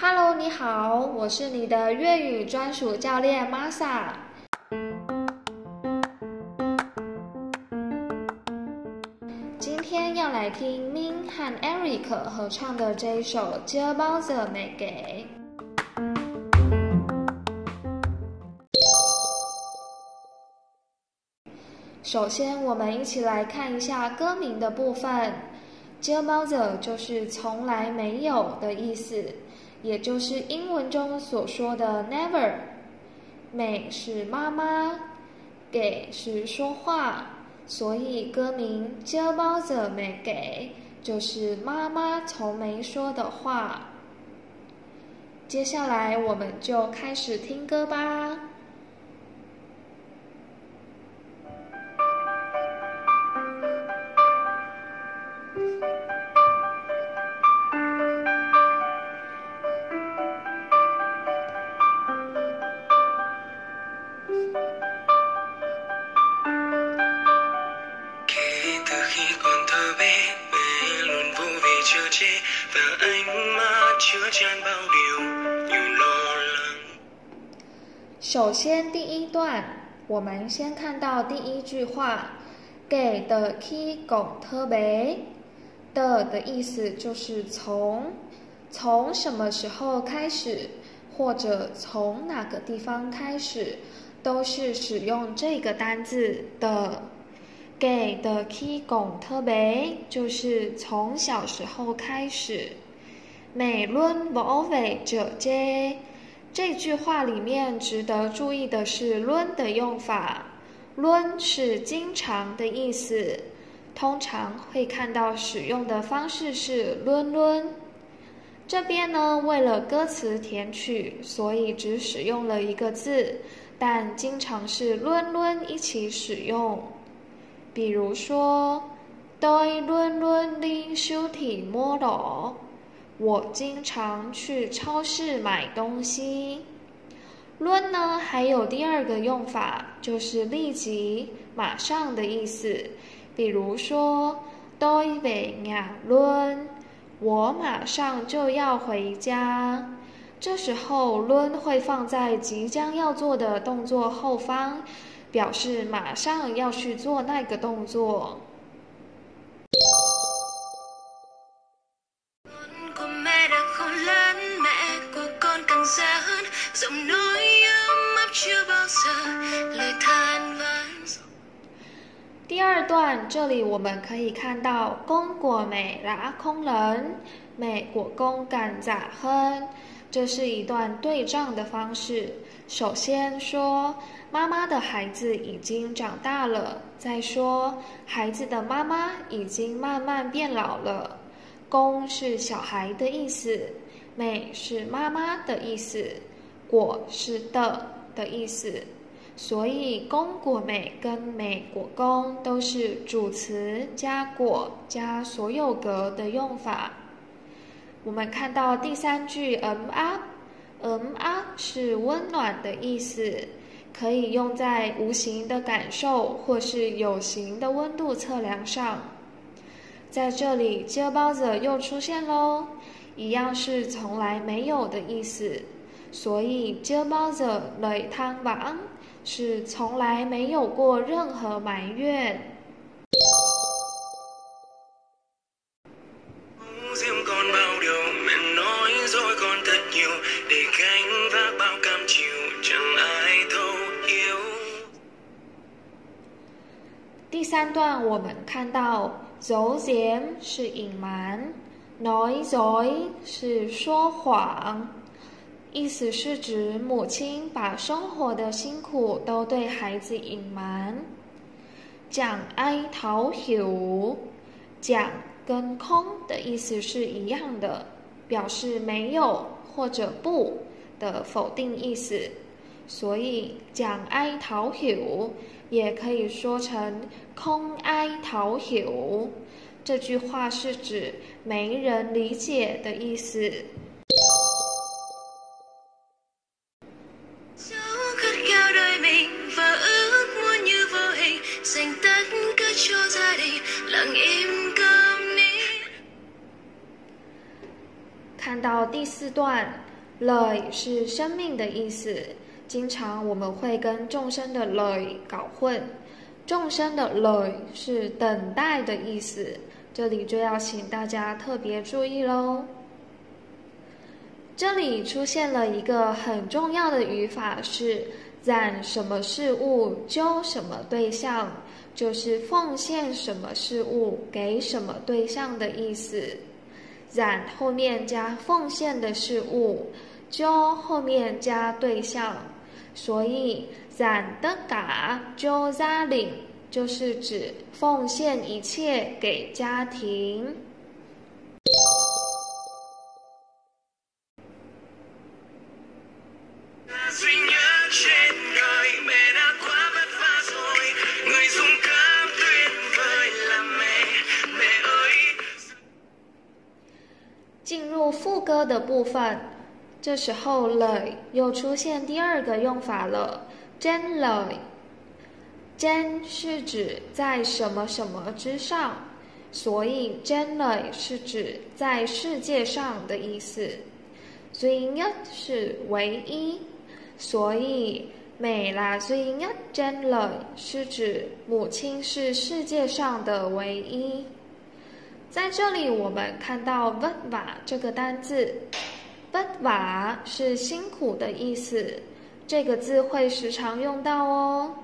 Hello，你好，我是你的粤语专属教练 Masa。今天要来听 Min 和 Eric 合唱的这一首《接包子没给》。首先，我们一起来看一下歌名的部分。接包子就是从来没有的意思。也就是英文中所说的 never，美是妈妈，给是说话，所以歌名《接包子没给》就是妈妈从没说的话。接下来我们就开始听歌吧。首先，第一段，我们先看到第一句话，给的 key 拱特别的的意思就是从从什么时候开始，或者从哪个地方开始，都是使用这个单字的。给的 key 拱特别就是从小时候开始。每轮不为者接。这句话里面值得注意的是“论”的用法，“论”是经常的意思，通常会看到使用的方式是“论论”。这边呢，为了歌词填曲，所以只使用了一个字，但经常是“论论”一起使用。比如说，“对论论的修体摸罗”。我经常去超市买东西。论呢，还有第二个用法，就是立即、马上的意思。比如说，多一位呀论，我马上就要回家。这时候，论会放在即将要做的动作后方，表示马上要去做那个动作。第二段，这里我们可以看到“公果美拉空人，美果公干咋哼”，这是一段对仗的方式。首先说妈妈的孩子已经长大了，再说孩子的妈妈已经慢慢变老了。公是小孩的意思，美是妈妈的意思，果是的的意思。所以，公果美跟美果公都是主词加果加所有格的用法。我们看到第三句嗯啊”，“嗯啊是温暖的意思，可以用在无形的感受或是有形的温度测量上。在这里，接包子又出现喽，一样是从来没有的意思。所以，接包子来汤王。是从来没有过任何埋怨。第三段我们看到走简是隐瞒，nói dối 是说谎。意思是指母亲把生活的辛苦都对孩子隐瞒。讲哀讨朽，讲跟空的意思是一样的，表示没有或者不的否定意思。所以讲哀讨朽也可以说成空哀讨朽。这句话是指没人理解的意思。到第四段乐是生命的意思。经常我们会跟众生的乐搞混，众生的乐是等待的意思。这里就要请大家特别注意喽。这里出现了一个很重要的语法，是染什么事物揪什么对象，就是奉献什么事物给什么对象的意思。染后面加奉献的事物，揪后面加对象，所以染的嘎揪扎领就是指奉献一切给家庭。部分，这时候了又出现第二个用法了。真了，真是指在什么什么之上，所以真了是指在世界上的意思。所以呢是唯一，所以美啦。所以呢真了是指母亲是世界上的唯一。在这里，我们看到 v a 这个单字 v a 是辛苦的意思。这个字会时常用到哦，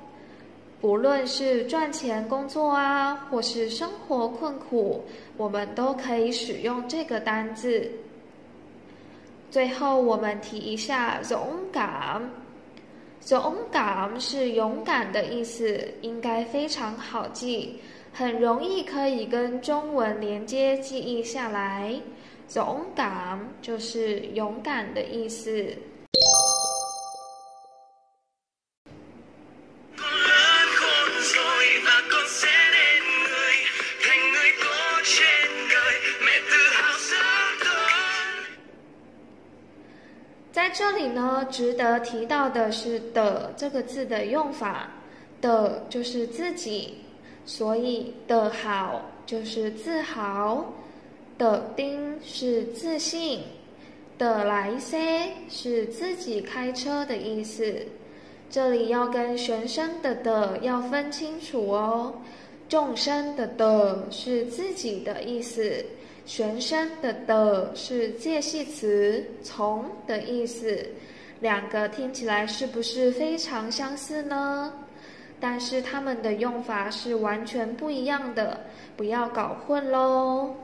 不论是赚钱工作啊，或是生活困苦，我们都可以使用这个单字。最后，我们提一下勇敢，勇敢是勇敢的意思，应该非常好记。很容易可以跟中文连接记忆下来，勇敢就是勇敢的意思。在这里呢，值得提到的是“的”这个字的用法，“的”就是自己。所以的好就是自豪，的丁是自信，的来塞是自己开车的意思。这里要跟玄生的的要分清楚哦。众生的的是自己的意思，玄生的的是介系词从的意思。两个听起来是不是非常相似呢？但是它们的用法是完全不一样的，不要搞混喽。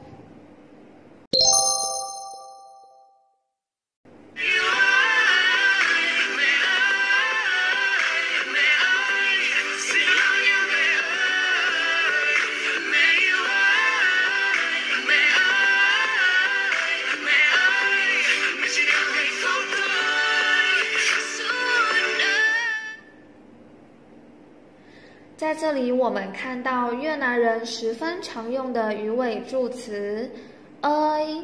我们看到越南人十分常用的鱼尾助词 “i”，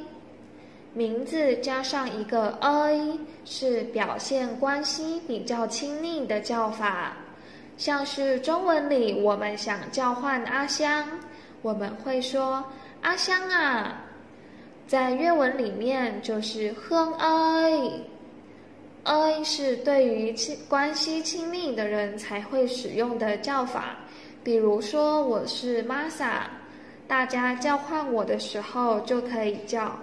名字加上一个 “i” 是表现关系比较亲密的叫法。像是中文里，我们想叫唤阿香，我们会说“阿香啊”。在粤文里面，就是 “hương i”，i 是对于亲关系亲密的人才会使用的叫法。比如说我是 Masa，大家叫唤我的时候就可以叫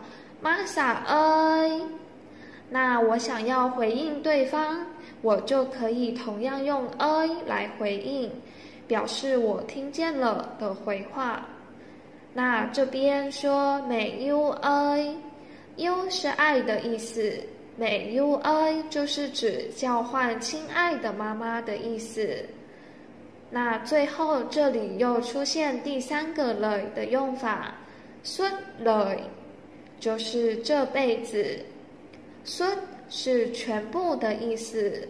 Masa 哎。那我想要回应对方，我就可以同样用哎来回应，表示我听见了的回话。那这边说美 u 哎，u 是爱的意思，美 u 哎就是指叫唤亲爱的妈妈的意思。那最后这里又出现第三个了的用法，孙了，就是这辈子，孙是全部的意思，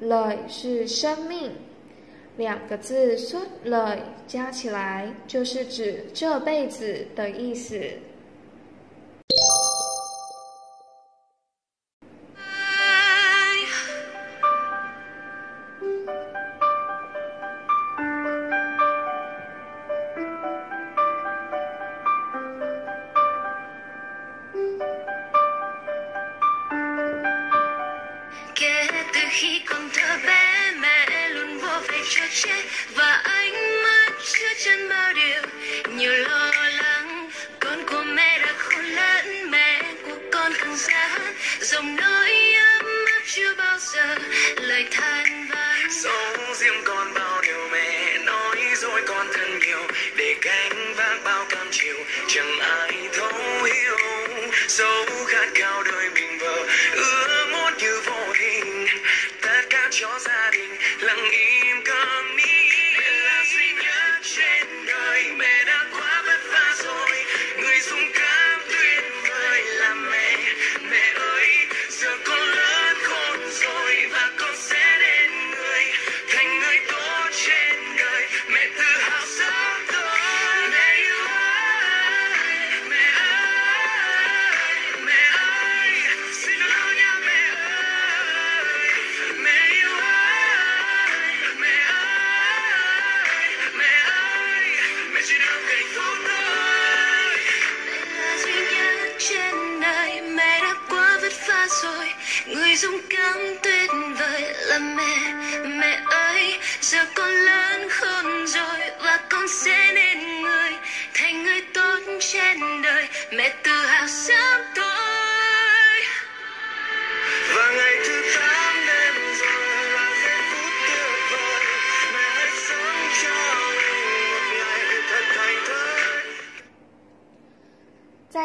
了是生命，两个字孙了加起来就是指这辈子的意思。Chặt chẽ và ánh mắt chứa chân bao điều. Nhiều lo lắng, con của mẹ đã khôn lớn, mẹ của con càng già hơn dòng nỗi ấm áp chưa bao giờ lời than vãn. Sống riêng con bao điều mẹ nói, dối con thân nhiều để gánh vác bao cam chịu chẳng ai thấu hiểu. Dẫu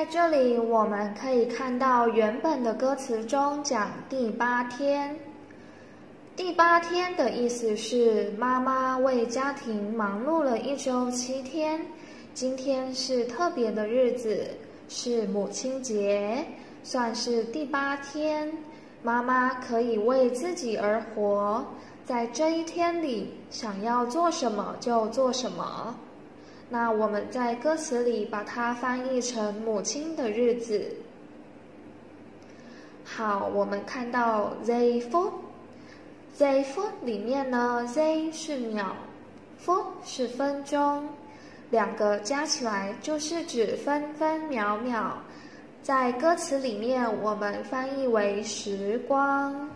在这里，我们可以看到原本的歌词中讲第八天。第八天的意思是妈妈为家庭忙碌了一周七天，今天是特别的日子，是母亲节，算是第八天。妈妈可以为自己而活，在这一天里想要做什么就做什么。那我们在歌词里把它翻译成母亲的日子。好，我们看到 “the foot z foot 里面呢，“the” 是秒，foot 是分钟，两个加起来就是指分分秒秒。在歌词里面，我们翻译为时光。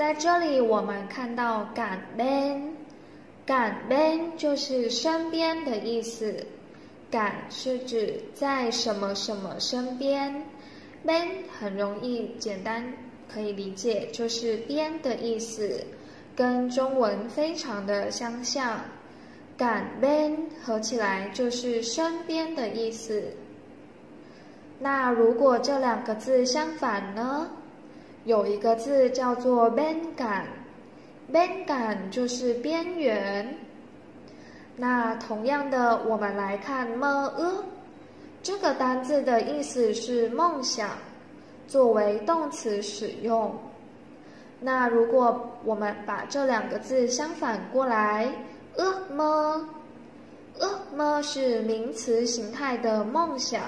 在这里，我们看到“感 ben”，“ 感 ben” 就是身边的意思，“感”是指在什么什么身边边很容易简单可以理解，就是边的意思，跟中文非常的相像。“感 ben” 合起来就是身边的意思。那如果这两个字相反呢？有一个字叫做边感边感”就是边缘。那同样的，我们来看 “me e” 这个单字的意思是梦想，作为动词使用。那如果我们把这两个字相反过来呃 me”，“e me” 是名词形态的梦想。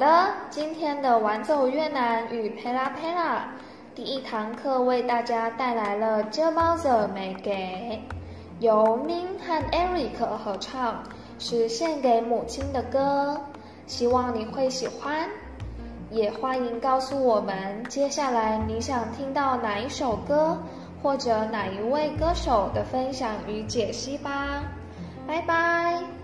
的，今天的玩走越南与佩拉佩拉第一堂课为大家带来了《这包子没给》，由 Min 和 Eric 合唱，是献给母亲的歌，希望你会喜欢。也欢迎告诉我们接下来你想听到哪一首歌，或者哪一位歌手的分享与解析吧。拜拜。